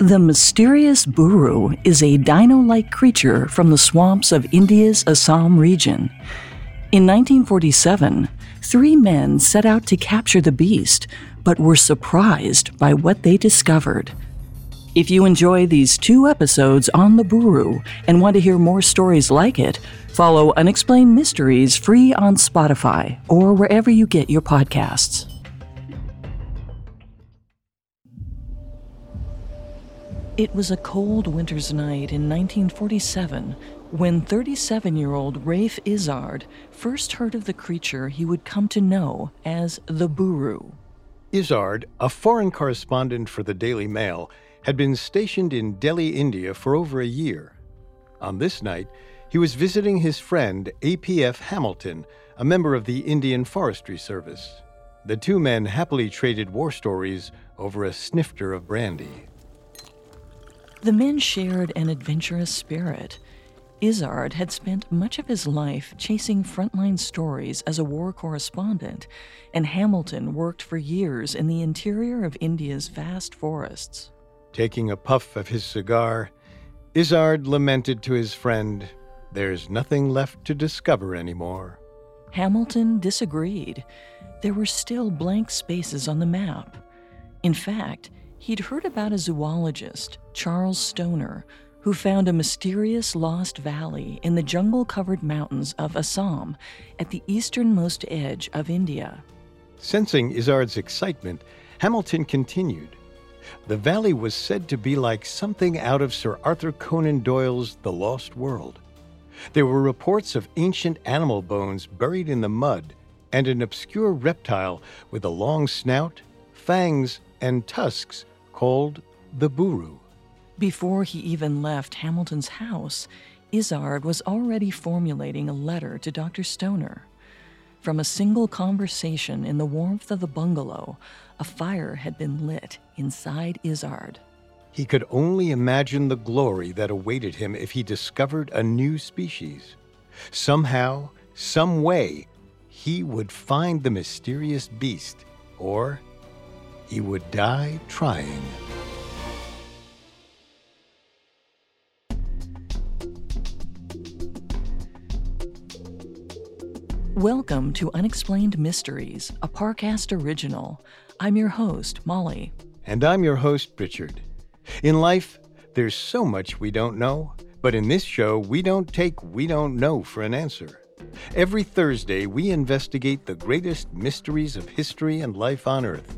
The mysterious Buru is a dino like creature from the swamps of India's Assam region. In 1947, three men set out to capture the beast, but were surprised by what they discovered. If you enjoy these two episodes on the Buru and want to hear more stories like it, follow Unexplained Mysteries free on Spotify or wherever you get your podcasts. It was a cold winter's night in 1947 when 37 year old Rafe Izzard first heard of the creature he would come to know as the Buru. Izzard, a foreign correspondent for the Daily Mail, had been stationed in Delhi, India for over a year. On this night, he was visiting his friend APF Hamilton, a member of the Indian Forestry Service. The two men happily traded war stories over a snifter of brandy. The men shared an adventurous spirit. Izzard had spent much of his life chasing frontline stories as a war correspondent, and Hamilton worked for years in the interior of India's vast forests. Taking a puff of his cigar, Izzard lamented to his friend, There's nothing left to discover anymore. Hamilton disagreed. There were still blank spaces on the map. In fact, He'd heard about a zoologist, Charles Stonor, who found a mysterious lost valley in the jungle covered mountains of Assam at the easternmost edge of India. Sensing Izzard's excitement, Hamilton continued. The valley was said to be like something out of Sir Arthur Conan Doyle's The Lost World. There were reports of ancient animal bones buried in the mud and an obscure reptile with a long snout, fangs, and tusks called the Buru. Before he even left Hamilton's house, Izzard was already formulating a letter to Dr. Stonor. From a single conversation in the warmth of the bungalow, a fire had been lit inside Izzard. He could only imagine the glory that awaited him if he discovered a new species. Somehow, some way, he would find the mysterious beast, or he would die trying. Welcome to Unexplained Mysteries, a Parcast original. I'm your host, Molly. And I'm your host, Richard. In life, there's so much we don't know, but in this show, we don't take we don't know for an answer. Every Thursday, we investigate the greatest mysteries of history and life on Earth.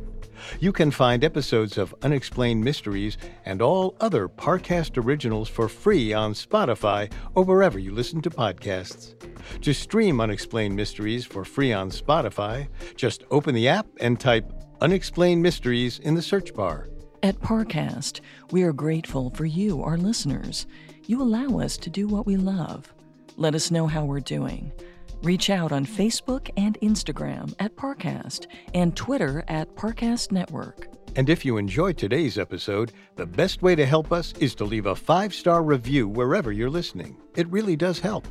You can find episodes of Unexplained Mysteries and all other Parcast originals for free on Spotify or wherever you listen to podcasts. To stream Unexplained Mysteries for free on Spotify, just open the app and type Unexplained Mysteries in the search bar. At Parcast, we are grateful for you, our listeners. You allow us to do what we love. Let us know how we're doing. Reach out on Facebook and Instagram at Parcast and Twitter at Parcast Network. And if you enjoyed today's episode, the best way to help us is to leave a five star review wherever you're listening. It really does help.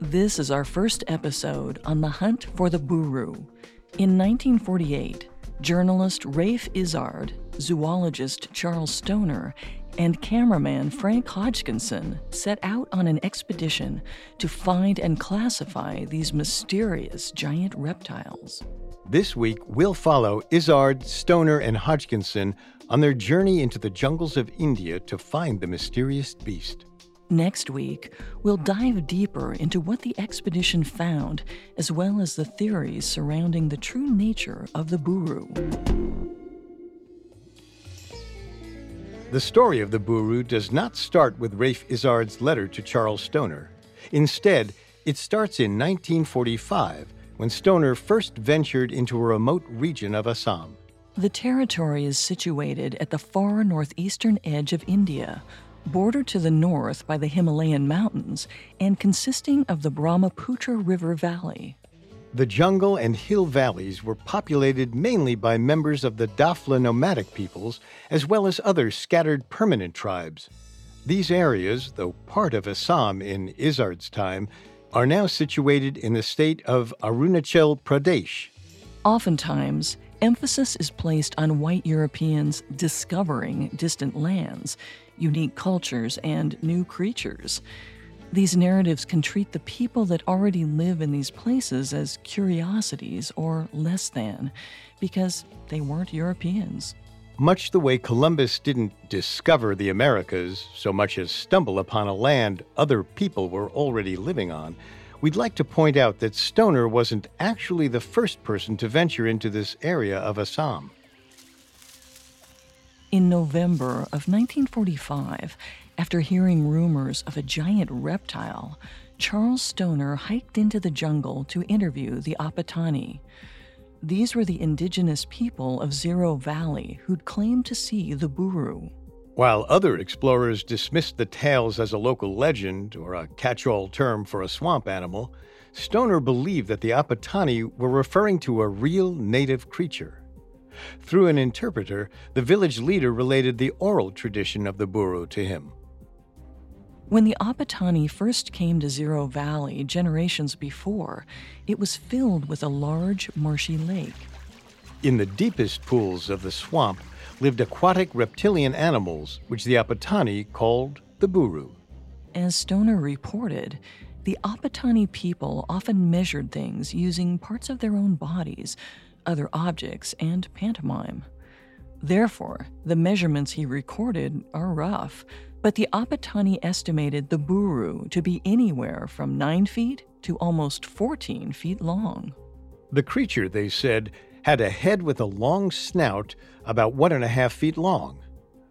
This is our first episode on the hunt for the Buru. In 1948, journalist Rafe Izzard, zoologist Charles Stonor, and cameraman Frank Hodgkinson set out on an expedition to find and classify these mysterious giant reptiles. This week, we'll follow Izzard, Stonor, and Hodgkinson on their journey into the jungles of India to find the mysterious beast. Next week, we'll dive deeper into what the expedition found, as well as the theories surrounding the true nature of the Buru. The story of the Buru does not start with Rafe Izzard's letter to Charles Stonor. Instead, it starts in 1945 when Stonor first ventured into a remote region of Assam. The territory is situated at the far northeastern edge of India, bordered to the north by the Himalayan mountains, and consisting of the Brahmaputra River Valley. The jungle and hill valleys were populated mainly by members of the Dafla nomadic peoples, as well as other scattered permanent tribes. These areas, though part of Assam in Izzard's time, are now situated in the state of Arunachal Pradesh. Oftentimes, emphasis is placed on white Europeans discovering distant lands, unique cultures, and new creatures. These narratives can treat the people that already live in these places as curiosities or less than, because they weren't Europeans. Much the way Columbus didn't discover the Americas so much as stumble upon a land other people were already living on, we'd like to point out that Stonor wasn't actually the first person to venture into this area of Assam. In November of 1945, after hearing rumors of a giant reptile, Charles Stonor hiked into the jungle to interview the Apatani. These were the indigenous people of Ziro Valley who'd claimed to see the Buru. While other explorers dismissed the tales as a local legend or a catch all term for a swamp animal, Stonor believed that the Apatani were referring to a real native creature. Through an interpreter, the village leader related the oral tradition of the Buru to him. When the Apatani first came to Ziro Valley generations before, it was filled with a large, marshy lake. In the deepest pools of the swamp lived aquatic reptilian animals, which the Apatani called the Buru. As Stonor reported, the Apatani people often measured things using parts of their own bodies, other objects, and pantomime. Therefore, the measurements he recorded are rough, but the Apatani estimated the Buru to be anywhere from 9 feet to almost 14 feet long. The creature, they said, had a head with a long snout about one and a half feet long.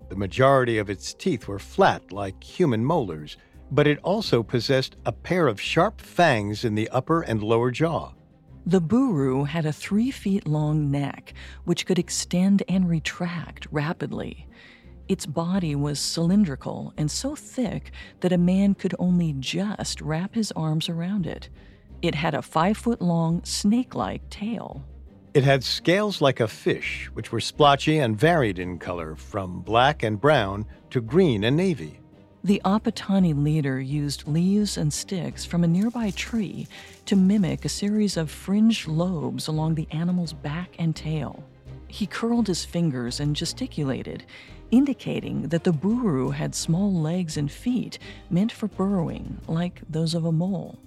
The majority of its teeth were flat like human molars, but it also possessed a pair of sharp fangs in the upper and lower jaw. The Buru had a three feet long neck, which could extend and retract rapidly. Its body was cylindrical and so thick that a man could only just wrap his arms around it. It had a five foot long, snake like tail. It had scales like a fish, which were splotchy and varied in color from black and brown to green and navy. The Apatani leader used leaves and sticks from a nearby tree to mimic a series of fringed lobes along the animal's back and tail. He curled his fingers and gesticulated, indicating that the buru had small legs and feet meant for burrowing, like those of a mole.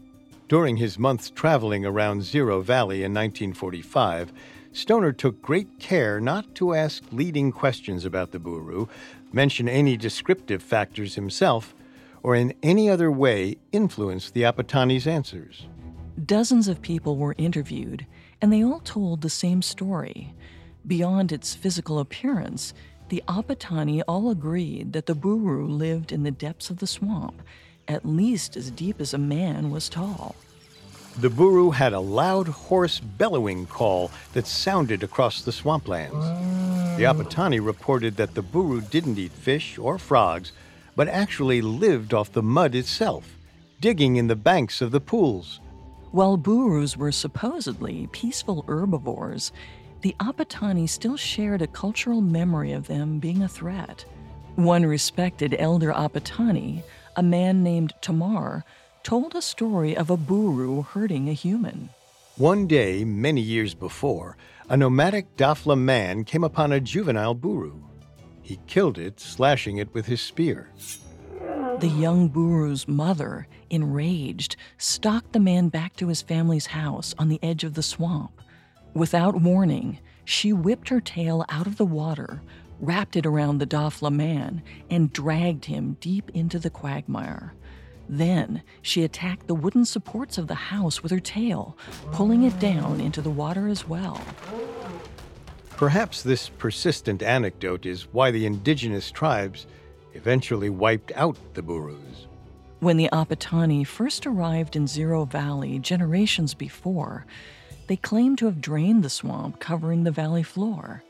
During his months traveling around Ziro Valley in 1945, Stonor took great care not to ask leading questions about the buru, mention any descriptive factors himself, or in any other way influence the Apatani's answers. Dozens of people were interviewed, and they all told the same story. Beyond its physical appearance, the Apatani all agreed that the Buru lived in the depths of the swamp, at least as deep as a man was tall. The Buru had a loud, hoarse, bellowing call that sounded across the swamplands. The Apatani reported that the Buru didn't eat fish or frogs, but actually lived off the mud itself, digging in the banks of the pools. While Burus were supposedly peaceful herbivores, the Apatani still shared a cultural memory of them being a threat. One respected elder Apatani, a man named Tamar, told a story of a buru hurting a human. One day, many years before, a nomadic Dafla man came upon a juvenile buru. He killed it, slashing it with his spear. The young buru's mother, enraged, stalked the man back to his family's house on the edge of the swamp. Without warning, she whipped her tail out of the water, wrapped it around the Dafla man, and dragged him deep into the quagmire. Then she attacked the wooden supports of the house with her tail, pulling it down into the water as well. Perhaps this persistent anecdote is why the indigenous tribes eventually wiped out the Burus. When the Apatani first arrived in Ziro Valley generations before, they claimed to have drained the swamp covering the valley floor.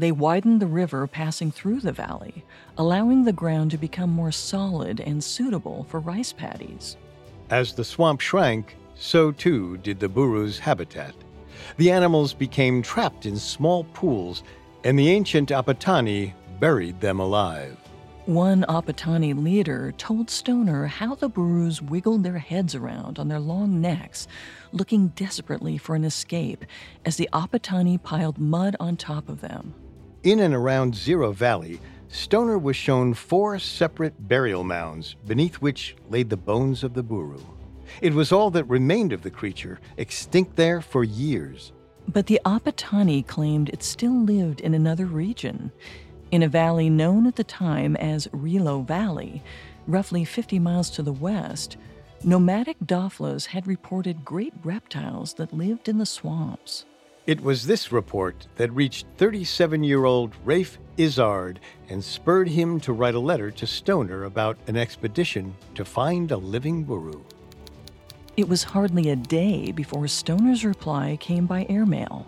They widened the river passing through the valley, allowing the ground to become more solid and suitable for rice paddies. As the swamp shrank, so too did the buru's habitat. The animals became trapped in small pools, and the ancient Apatani buried them alive. One Apatani leader told Stonor how the Burus wiggled their heads around on their long necks, looking desperately for an escape as the Apatani piled mud on top of them. In and around Ziro Valley, Stonor was shown four separate burial mounds beneath which laid the bones of the Buru. It was all that remained of the creature, extinct there for years. But the Apatani claimed it still lived in another region in a valley known at the time as Rilo Valley, roughly 50 miles to the west, nomadic Daflas had reported great reptiles that lived in the swamps. It was this report that reached 37 year old Rafe Izzard and spurred him to write a letter to Stonor about an expedition to find a living Buru. It was hardly a day before Stonor's reply came by airmail.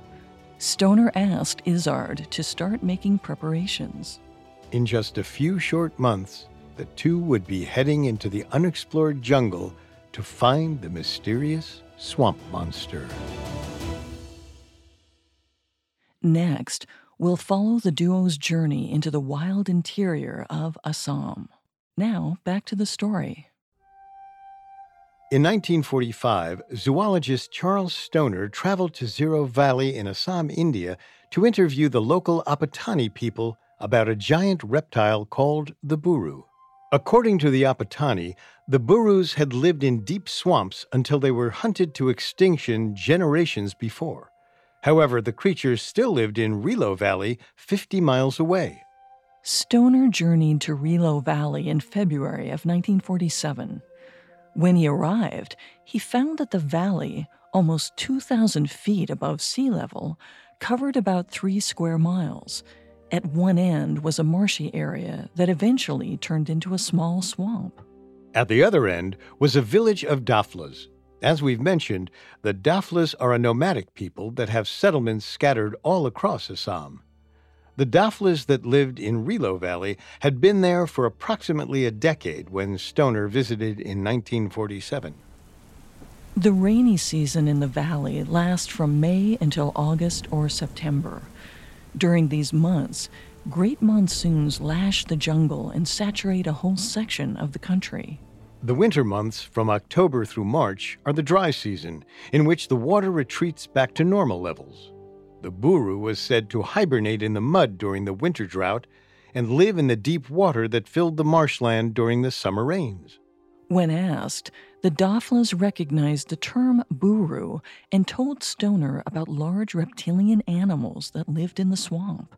Stonor asked Izzard to start making preparations. In just a few short months, the two would be heading into the unexplored jungle to find the mysterious swamp monster. Next, we'll follow the duo's journey into the wild interior of Assam. Now, back to the story. In 1945, zoologist Charles Stonor traveled to Ziro Valley in Assam, India, to interview the local Apatani people about a giant reptile called the buru. According to the Apatani, the burus had lived in deep swamps until they were hunted to extinction generations before. However, the creatures still lived in Relo Valley, 50 miles away. Stonor journeyed to Relo Valley in February of 1947. When he arrived, he found that the valley, almost 2,000 feet above sea level, covered about three square miles. At one end was a marshy area that eventually turned into a small swamp. At the other end was a village of Daflas. As we've mentioned, the Daflas are a nomadic people that have settlements scattered all across Assam. The Daflas that lived in Rilo Valley had been there for approximately a decade when Stonor visited in 1947. The rainy season in the valley lasts from May until August or September. During these months, great monsoons lash the jungle and saturate a whole section of the country. The winter months, from October through March, are the dry season, in which the water retreats back to normal levels. The buru was said to hibernate in the mud during the winter drought and live in the deep water that filled the marshland during the summer rains. When asked, the Daflas recognized the term buru and told Stonor about large reptilian animals that lived in the swamp.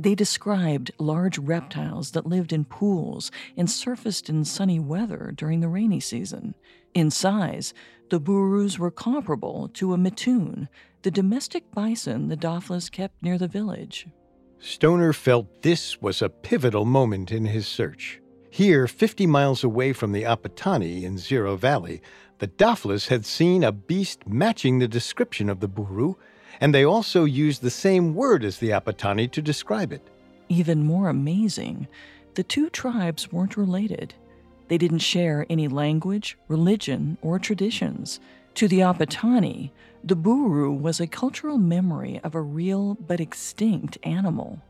They described large reptiles that lived in pools and surfaced in sunny weather during the rainy season. In size, the burus were comparable to a mithun, the domestic bison the Daflas kept near the village. Stonor felt this was a pivotal moment in his search. Here, 50 miles away from the Apatani in Ziro Valley, the Daflas had seen a beast matching the description of the Buru, and they also used the same word as the Apatani to describe it. Even more amazing, the two tribes weren't related. They didn't share any language, religion, or traditions. To the Apatani, the Buru was a cultural memory of a real but extinct animal.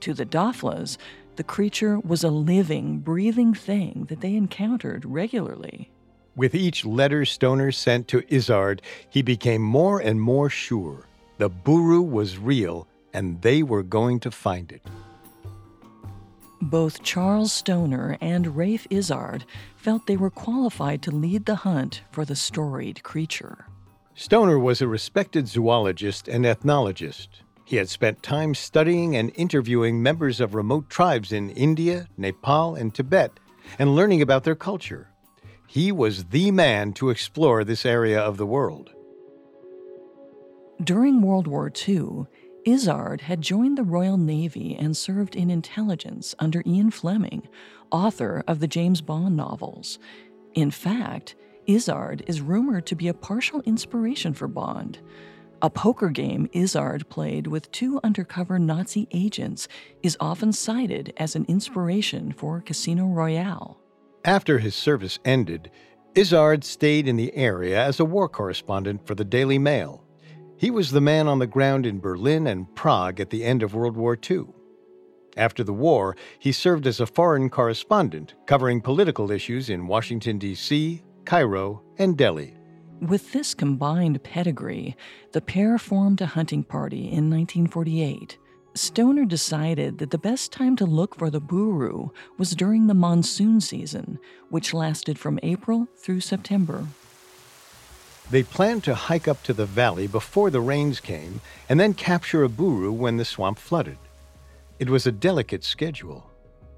To the Daflas, the creature was a living, breathing thing that they encountered regularly. With each letter Stonor sent to Izzard, he became more and more sure the Buru was real and they were going to find it. Both Charles Stonor and Rafe Izzard felt they were qualified to lead the hunt for the storied creature. Stonor was a respected zoologist and ethnologist. He had spent time studying and interviewing members of remote tribes in India, Nepal, and Tibet, and learning about their culture. He was the man to explore this area of the world. During World War II, Izzard had joined the Royal Navy and served in intelligence under Ian Fleming, author of the James Bond novels. In fact, Izzard is rumored to be a partial inspiration for Bond. A poker game Izzard played with two undercover Nazi agents is often cited as an inspiration for Casino Royale. After his service ended, Izzard stayed in the area as a war correspondent for the Daily Mail. He was the man on the ground in Berlin and Prague at the end of World War II. After the war, he served as a foreign correspondent, covering political issues in Washington, D.C., Cairo, and Delhi. With this combined pedigree, the pair formed a hunting party in 1948. Stonor decided that the best time to look for the buru was during the monsoon season, which lasted from April through September. They planned to hike up to the valley before the rains came and then capture a buru when the swamp flooded. It was a delicate schedule.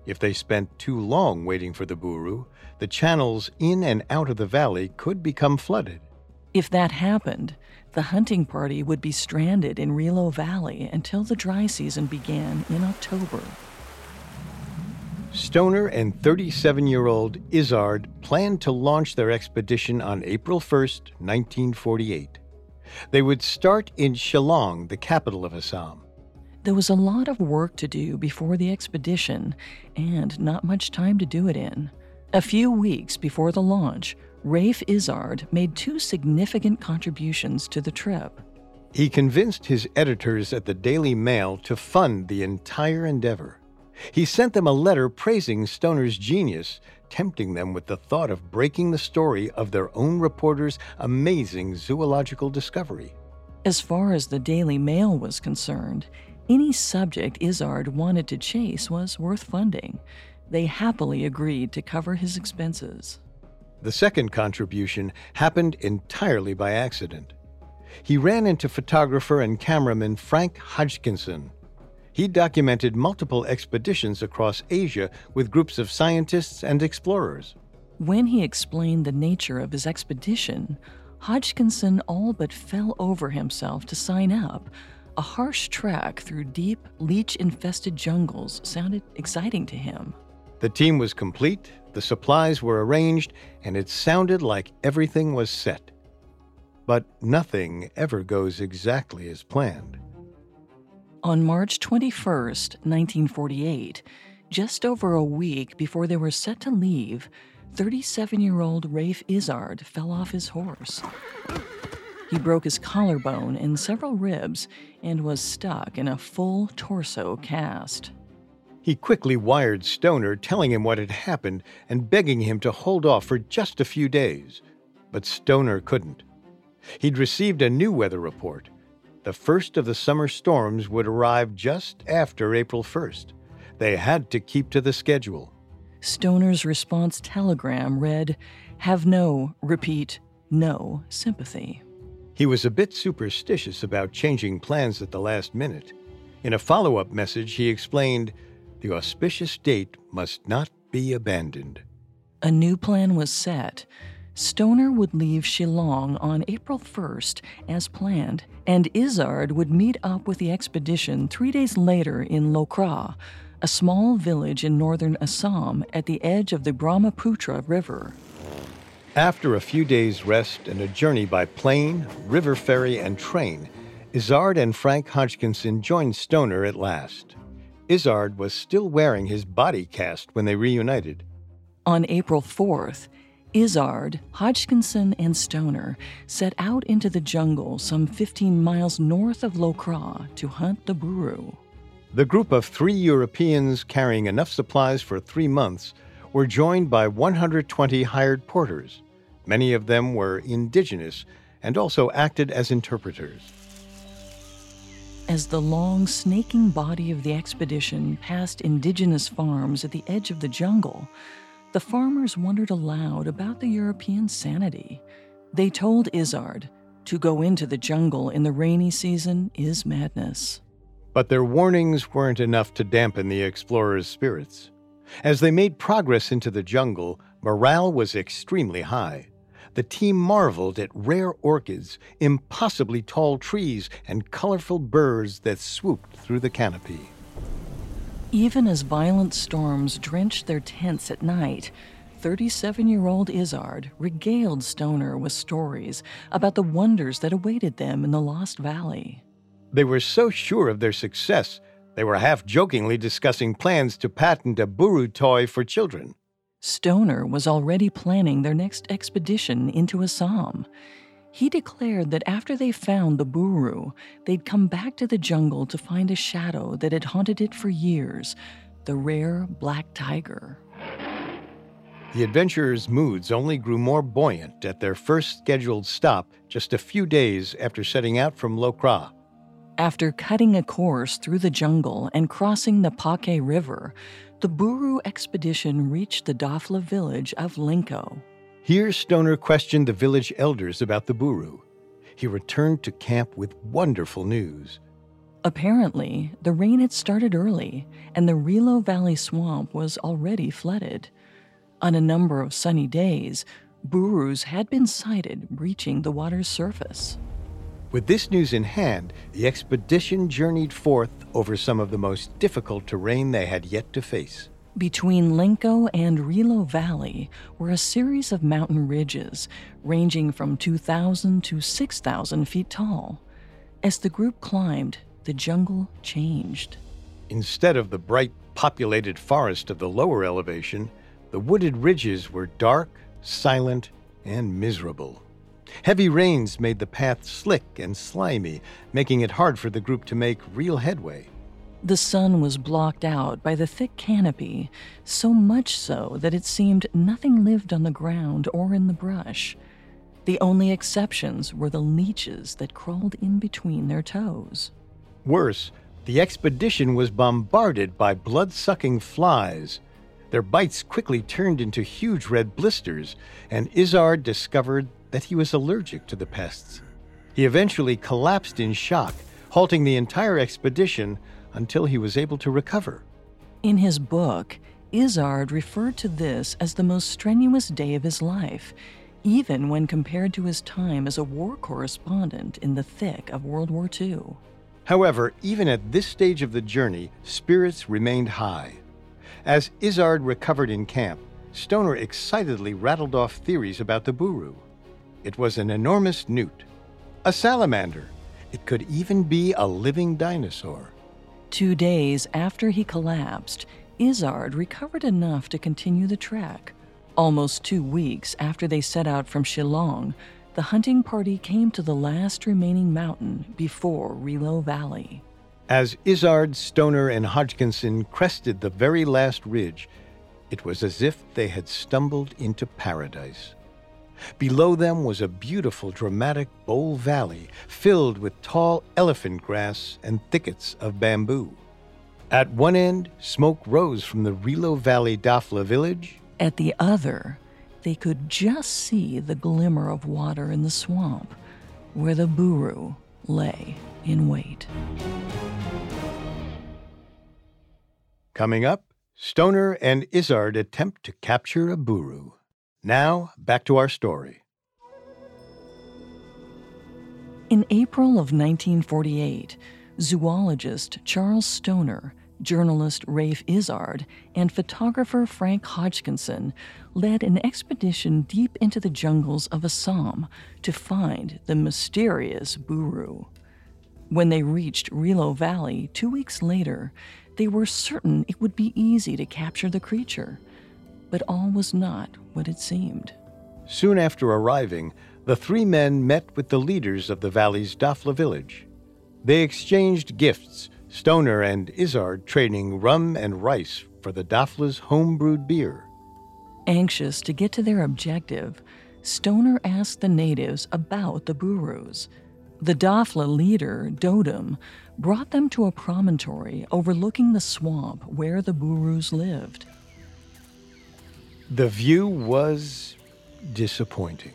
If they spent too long waiting for the buru, the channels in and out of the valley could become flooded. If that happened, the hunting party would be stranded in Relo Valley until the dry season began in October. Stonor and 37 year old Izzard planned to launch their expedition on April 1, 1948. They would start in Shillong, the capital of Assam. There was a lot of work to do before the expedition, and not much time to do it in. A few weeks before the launch, Rafe Izzard made two significant contributions to the trip. He convinced his editors at the Daily Mail to fund the entire endeavor. He sent them a letter praising Stonor's genius, tempting them with the thought of breaking the story of their own reporter's amazing zoological discovery. As far as the Daily Mail was concerned, any subject Izzard wanted to chase was worth funding. They happily agreed to cover his expenses. The second contribution happened entirely by accident. He ran into photographer and cameraman Frank Hodgkinson. He documented multiple expeditions across Asia with groups of scientists and explorers. When he explained the nature of his expedition, Hodgkinson all but fell over himself to sign up, a harsh trek through deep, leech infested jungles sounded exciting to him. The team was complete, the supplies were arranged, and it sounded like everything was set. But nothing ever goes exactly as planned. On March 21, 1948, just over a week before they were set to leave, 37 year old Rafe Izzard fell off his horse. He broke his collarbone and several ribs and was stuck in a full torso cast. He quickly wired Stonor, telling him what had happened and begging him to hold off for just a few days. But Stonor couldn't. He'd received a new weather report. The first of the summer storms would arrive just after April 1st. They had to keep to the schedule. Stonor's response telegram read, Have no, repeat, no sympathy. He was a bit superstitious about changing plans at the last minute. In a follow up message, he explained the auspicious date must not be abandoned. A new plan was set. Stonor would leave Shillong on April 1st as planned, and Izzard would meet up with the expedition three days later in Lokra, a small village in northern Assam at the edge of the Brahmaputra River. After a few days' rest and a journey by plane, river ferry, and train, Izzard and Frank Hodgkinson joined Stonor at last. Izzard was still wearing his body cast when they reunited. On April 4th, Izzard, Hodgkinson, and Stonor set out into the jungle some 15 miles north of Lokra to hunt the buru. The group of three Europeans carrying enough supplies for three months were joined by 120 hired porters. Many of them were indigenous and also acted as interpreters. As the long, snaking body of the expedition passed indigenous farms at the edge of the jungle, the farmers wondered aloud about the European sanity. They told Izzard, to go into the jungle in the rainy season is madness. But their warnings weren't enough to dampen the explorers' spirits. As they made progress into the jungle, morale was extremely high. The team marveled at rare orchids, impossibly tall trees, and colorful birds that swooped through the canopy. Even as violent storms drenched their tents at night, 37 year old Izzard regaled Stonor with stories about the wonders that awaited them in the Lost Valley. They were so sure of their success they were half jokingly discussing plans to patent a Buru toy for children. Stonor was already planning their next expedition into Assam. He declared that after they found the Buru, they'd come back to the jungle to find a shadow that had haunted it for years the rare black tiger. The adventurers' moods only grew more buoyant at their first scheduled stop just a few days after setting out from Lokra. After cutting a course through the jungle and crossing the Pake River, the Buru expedition reached the Dafla village of Lenco. Here, Stonor questioned the village elders about the Buru. He returned to camp with wonderful news. Apparently, the rain had started early, and the Relo Valley swamp was already flooded. On a number of sunny days, burus had been sighted breaching the water's surface. With this news in hand, the expedition journeyed forth over some of the most difficult terrain they had yet to face. Between Lenco and Relo Valley were a series of mountain ridges ranging from 2,000 to 6,000 feet tall. As the group climbed, the jungle changed. Instead of the bright, populated forest of the lower elevation, the wooded ridges were dark, silent, and miserable. Heavy rains made the path slick and slimy, making it hard for the group to make real headway. The sun was blocked out by the thick canopy, so much so that it seemed nothing lived on the ground or in the brush. The only exceptions were the leeches that crawled in between their toes. Worse, the expedition was bombarded by blood sucking flies their bites quickly turned into huge red blisters, and Izzard discovered that he was allergic to the pests. He eventually collapsed in shock, halting the entire expedition until he was able to recover. In his book, Izzard referred to this as the most strenuous day of his life, even when compared to his time as a war correspondent in the thick of World War II. However, even at this stage of the journey, spirits remained high. As Izzard recovered in camp, Stonor excitedly rattled off theories about the Buru. It was an enormous newt, a salamander. It could even be a living dinosaur. Two days after he collapsed, Izzard recovered enough to continue the trek. Almost two weeks after they set out from Shillong, the hunting party came to the last remaining mountain before Relo Valley. As Izzard, Stonor, and Hodgkinson crested the very last ridge, it was as if they had stumbled into paradise. Below them was a beautiful, dramatic bowl valley filled with tall elephant grass and thickets of bamboo. At one end, smoke rose from the Rilo Valley Dafla village. At the other, they could just see the glimmer of water in the swamp where the Buru lay in wait. Coming up, Stonor and Izzard attempt to capture a buru. Now, back to our story. In April of 1948, zoologist Charles Stonor, journalist Rafe Izzard, and photographer Frank Hodgkinson led an expedition deep into the jungles of Assam to find the mysterious buru. When they reached Rilo Valley two weeks later, they were certain it would be easy to capture the creature, but all was not what it seemed. Soon after arriving, the three men met with the leaders of the valley's Dafla village. They exchanged gifts, Stonor and Izzard trading rum and rice for the Dafla's homebrewed beer. Anxious to get to their objective, Stonor asked the natives about the Burus. The Dafla leader, Dodum, brought them to a promontory overlooking the swamp where the Burus lived. The view was disappointing.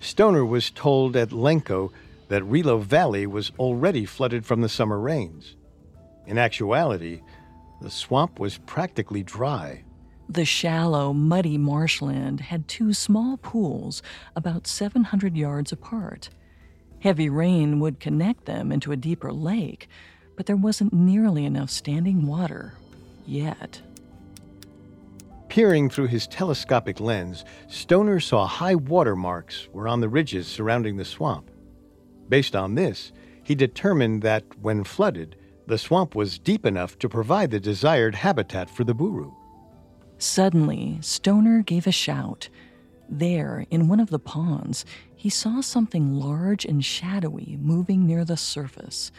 Stonor was told at Lenco that Relo Valley was already flooded from the summer rains. In actuality, the swamp was practically dry. The shallow, muddy marshland had two small pools about 700 yards apart. Heavy rain would connect them into a deeper lake, but there wasn't nearly enough standing water yet. Peering through his telescopic lens, Stonor saw high water marks were on the ridges surrounding the swamp. Based on this, he determined that when flooded, the swamp was deep enough to provide the desired habitat for the buru. Suddenly, Stonor gave a shout. There, in one of the ponds, he saw something large and shadowy moving near the surface.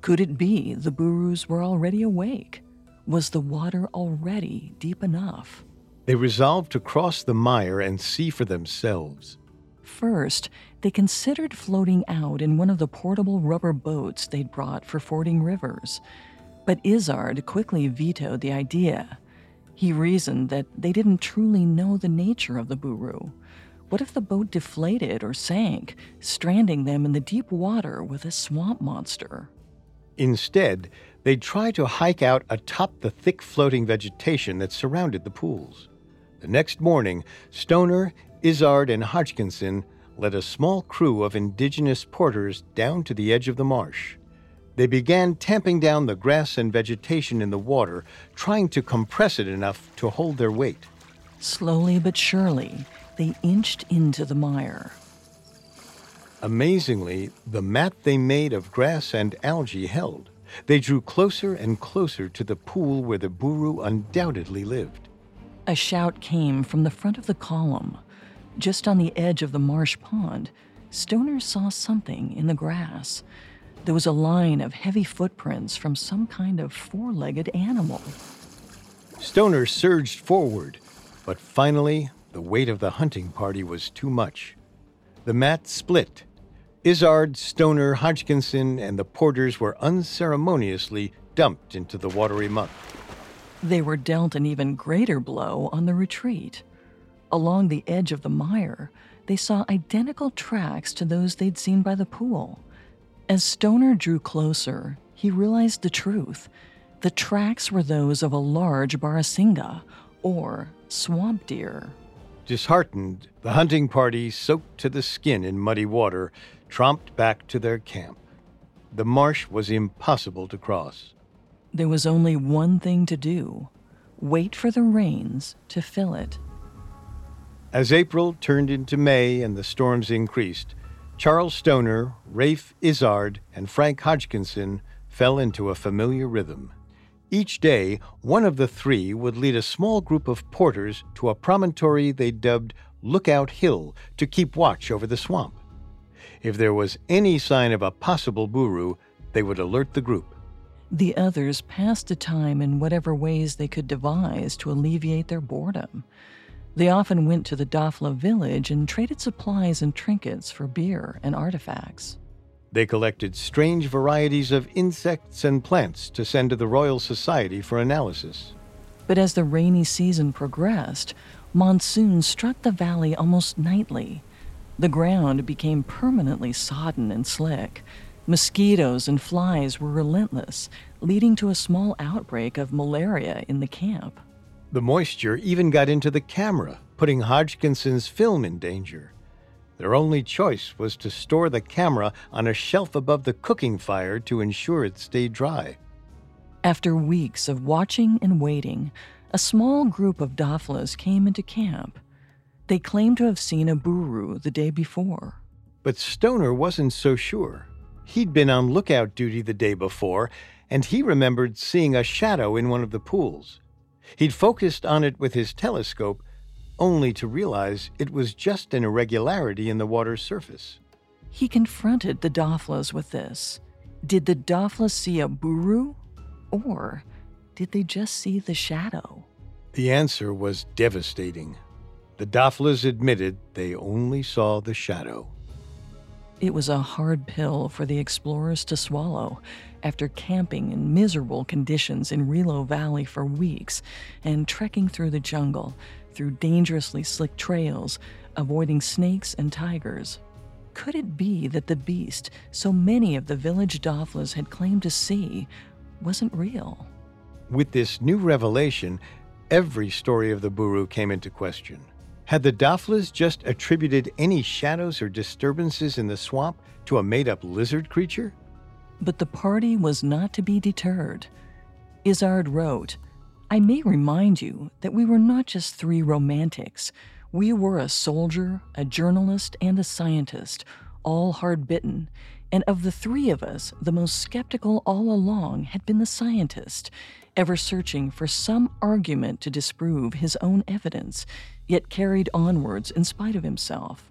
Could it be the Burus were already awake? Was the water already deep enough? They resolved to cross the mire and see for themselves. First, they considered floating out in one of the portable rubber boats they'd brought for fording rivers. But Izzard quickly vetoed the idea. He reasoned that they didn't truly know the nature of the Buru. What if the boat deflated or sank, stranding them in the deep water with a swamp monster? Instead, they'd try to hike out atop the thick floating vegetation that surrounded the pools. The next morning, Stonor, Izzard, and Hodgkinson led a small crew of indigenous porters down to the edge of the marsh. They began tamping down the grass and vegetation in the water, trying to compress it enough to hold their weight. Slowly but surely, they inched into the mire. Amazingly, the mat they made of grass and algae held. They drew closer and closer to the pool where the Buru undoubtedly lived. A shout came from the front of the column. Just on the edge of the marsh pond, Stonor saw something in the grass. There was a line of heavy footprints from some kind of four legged animal. Stonor surged forward, but finally, the weight of the hunting party was too much. The mat split. Izzard, Stonor, Hodgkinson, and the porters were unceremoniously dumped into the watery muck. They were dealt an even greater blow on the retreat. Along the edge of the mire, they saw identical tracks to those they'd seen by the pool. As Stonor drew closer, he realized the truth. The tracks were those of a large barasingha, or swamp deer. Disheartened, the hunting party, soaked to the skin in muddy water, tromped back to their camp. The marsh was impossible to cross. There was only one thing to do wait for the rains to fill it. As April turned into May and the storms increased, Charles Stonor, Rafe Izzard, and Frank Hodgkinson fell into a familiar rhythm. Each day, one of the three would lead a small group of porters to a promontory they dubbed Lookout Hill to keep watch over the swamp. If there was any sign of a possible buru, they would alert the group. The others passed the time in whatever ways they could devise to alleviate their boredom. They often went to the Dafla village and traded supplies and trinkets for beer and artifacts. They collected strange varieties of insects and plants to send to the Royal Society for analysis. But as the rainy season progressed, monsoons struck the valley almost nightly. The ground became permanently sodden and slick. Mosquitoes and flies were relentless, leading to a small outbreak of malaria in the camp. The moisture even got into the camera, putting Hodgkinson's film in danger. Their only choice was to store the camera on a shelf above the cooking fire to ensure it stayed dry. After weeks of watching and waiting, a small group of Daflas came into camp. They claimed to have seen a buru the day before. But Stonor wasn't so sure. He'd been on lookout duty the day before, and he remembered seeing a shadow in one of the pools. He'd focused on it with his telescope, only to realize it was just an irregularity in the water's surface. He confronted the Daflas with this. Did the Daflas see a buru? Or did they just see the shadow? The answer was devastating. The Daflas admitted they only saw the shadow. It was a hard pill for the explorers to swallow after camping in miserable conditions in Relo Valley for weeks and trekking through the jungle, through dangerously slick trails, avoiding snakes and tigers. Could it be that the beast so many of the village Daflas had claimed to see wasn't real? With this new revelation, every story of the Buru came into question. Had the Daflas just attributed any shadows or disturbances in the swamp to a made up lizard creature? But the party was not to be deterred. Izzard wrote, I may remind you that we were not just three romantics. We were a soldier, a journalist, and a scientist, all hard bitten. And of the three of us, the most skeptical all along had been the scientist, ever searching for some argument to disprove his own evidence, yet carried onwards in spite of himself.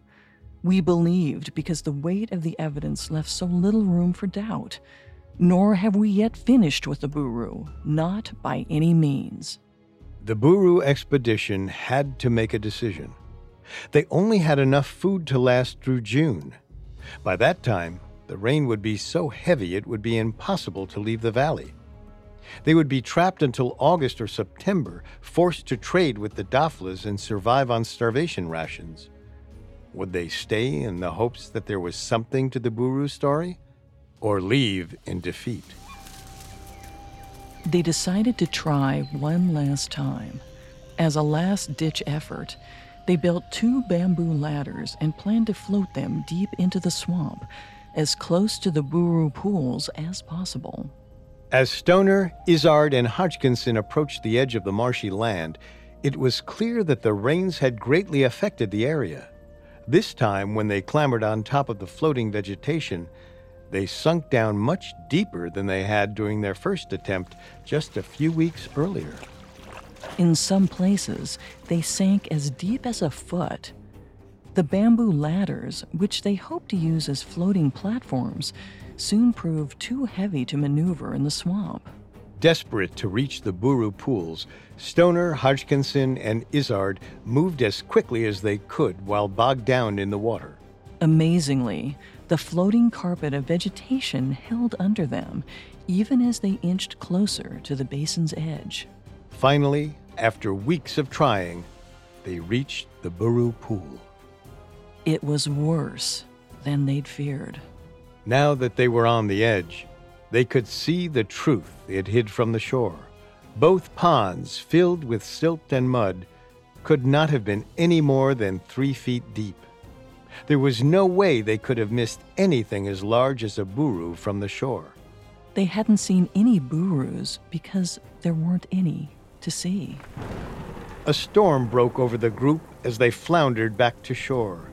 We believed because the weight of the evidence left so little room for doubt. Nor have we yet finished with the Buru, not by any means. The Buru expedition had to make a decision. They only had enough food to last through June. By that time, the rain would be so heavy it would be impossible to leave the valley. They would be trapped until August or September, forced to trade with the Daflas and survive on starvation rations. Would they stay in the hopes that there was something to the Buru story? Or leave in defeat? They decided to try one last time. As a last ditch effort, they built two bamboo ladders and planned to float them deep into the swamp, as close to the Buru pools as possible. As Stonor, Izzard, and Hodgkinson approached the edge of the marshy land, it was clear that the rains had greatly affected the area. This time, when they clambered on top of the floating vegetation, they sunk down much deeper than they had during their first attempt just a few weeks earlier. In some places, they sank as deep as a foot. The bamboo ladders, which they hoped to use as floating platforms, soon proved too heavy to maneuver in the swamp. Desperate to reach the Buru pools, Stonor, Hodgkinson, and Izzard moved as quickly as they could while bogged down in the water. Amazingly, the floating carpet of vegetation held under them, even as they inched closer to the basin's edge. Finally, after weeks of trying, they reached the Buru pool. It was worse than they'd feared. Now that they were on the edge, they could see the truth it hid from the shore. Both ponds, filled with silt and mud, could not have been any more than three feet deep. There was no way they could have missed anything as large as a buru from the shore. They hadn't seen any burus because there weren't any to see. A storm broke over the group as they floundered back to shore.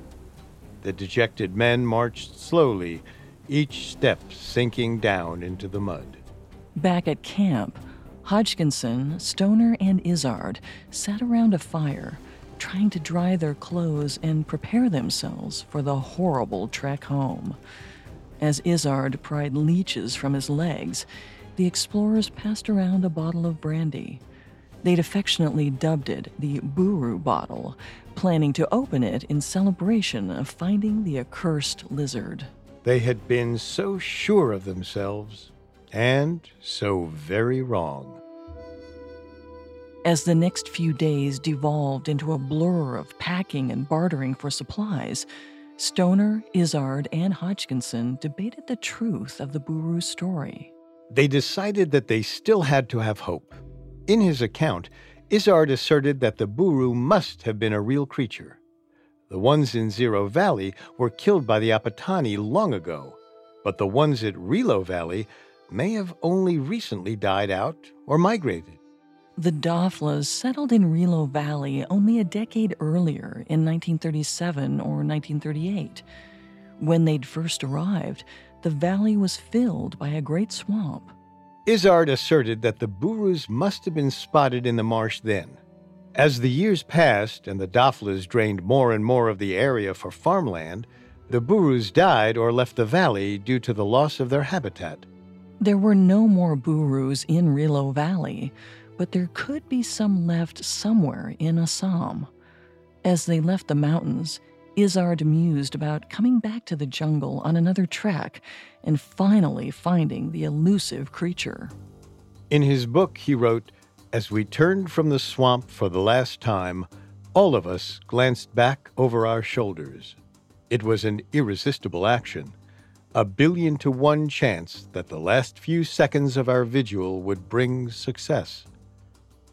The dejected men marched slowly, each step sinking down into the mud. Back at camp, Hodgkinson, Stonor, and Izzard sat around a fire, trying to dry their clothes and prepare themselves for the horrible trek home. As Izzard pried leeches from his legs, the explorers passed around a bottle of brandy. They'd affectionately dubbed it the Buru bottle, planning to open it in celebration of finding the accursed lizard. They had been so sure of themselves and so very wrong. As the next few days devolved into a blur of packing and bartering for supplies, Stonor, Izzard, and Hodgkinson debated the truth of the Buru story. They decided that they still had to have hope. In his account, Izzard asserted that the Buru must have been a real creature. The ones in Ziro Valley were killed by the Apatani long ago, but the ones at Rilo Valley may have only recently died out or migrated. The Daflas settled in Rilo Valley only a decade earlier in 1937 or 1938. When they'd first arrived, the valley was filled by a great swamp. Izzard asserted that the Burus must have been spotted in the marsh then. As the years passed and the Daflas drained more and more of the area for farmland, the Burus died or left the valley due to the loss of their habitat. There were no more Burus in Rilo Valley, but there could be some left somewhere in Assam. As they left the mountains, Izzard mused about coming back to the jungle on another track and finally finding the elusive creature. In his book, he wrote As we turned from the swamp for the last time, all of us glanced back over our shoulders. It was an irresistible action, a billion to one chance that the last few seconds of our vigil would bring success.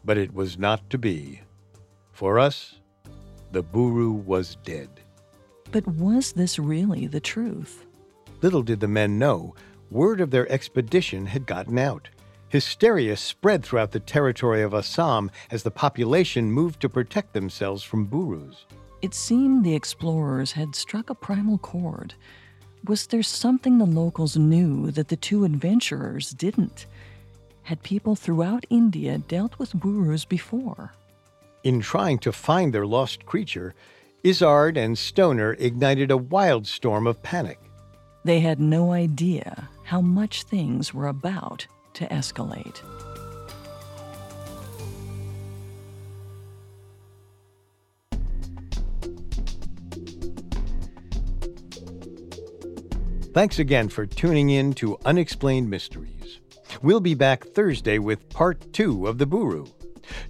But it was not to be. For us, the Buru was dead. But was this really the truth? Little did the men know, word of their expedition had gotten out. Hysteria spread throughout the territory of Assam as the population moved to protect themselves from Burus. It seemed the explorers had struck a primal chord. Was there something the locals knew that the two adventurers didn't? had people throughout India dealt with burus before? In trying to find their lost creature, Izzard and Stonor ignited a wild storm of panic. They had no idea how much things were about to escalate. Thanks again for tuning in to Unexplained Mysteries. We'll be back Thursday with part two of the Buru.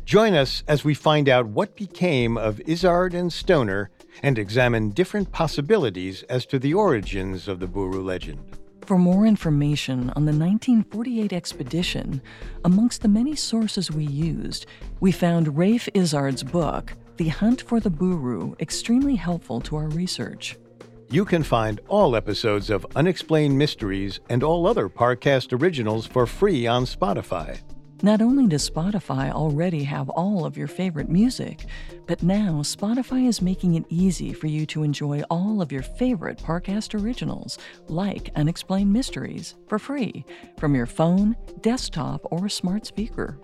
Join us as we find out what became of Izzard and Stonor and examine different possibilities as to the origins of the Buru legend. For more information on the 1948 expedition, amongst the many sources we used, we found Rafe Izzard's book, The Hunt for the Buru, extremely helpful to our research. You can find all episodes of Unexplained Mysteries and all other Parcast originals for free on Spotify. Not only does Spotify already have all of your favorite music, but now Spotify is making it easy for you to enjoy all of your favorite Parcast originals, like Unexplained Mysteries, for free from your phone, desktop, or smart speaker.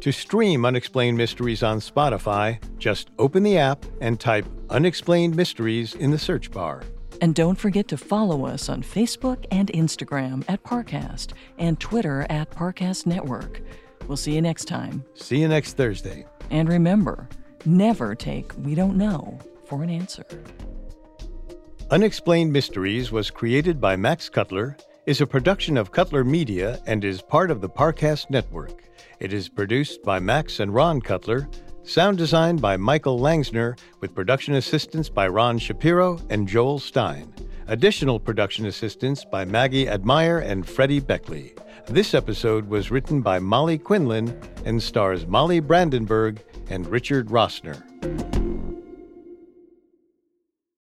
To stream Unexplained Mysteries on Spotify, just open the app and type Unexplained Mysteries in the search bar. And don't forget to follow us on Facebook and Instagram at Parcast and Twitter at Parcast Network. We'll see you next time. See you next Thursday. And remember, never take we don't know for an answer. Unexplained Mysteries was created by Max Cutler, is a production of Cutler Media, and is part of the Parcast Network. It is produced by Max and Ron Cutler, sound designed by Michael Langsner, with production assistance by Ron Shapiro and Joel Stein. Additional production assistance by Maggie Admire and Freddie Beckley. This episode was written by Molly Quinlan and stars Molly Brandenburg and Richard Rossner.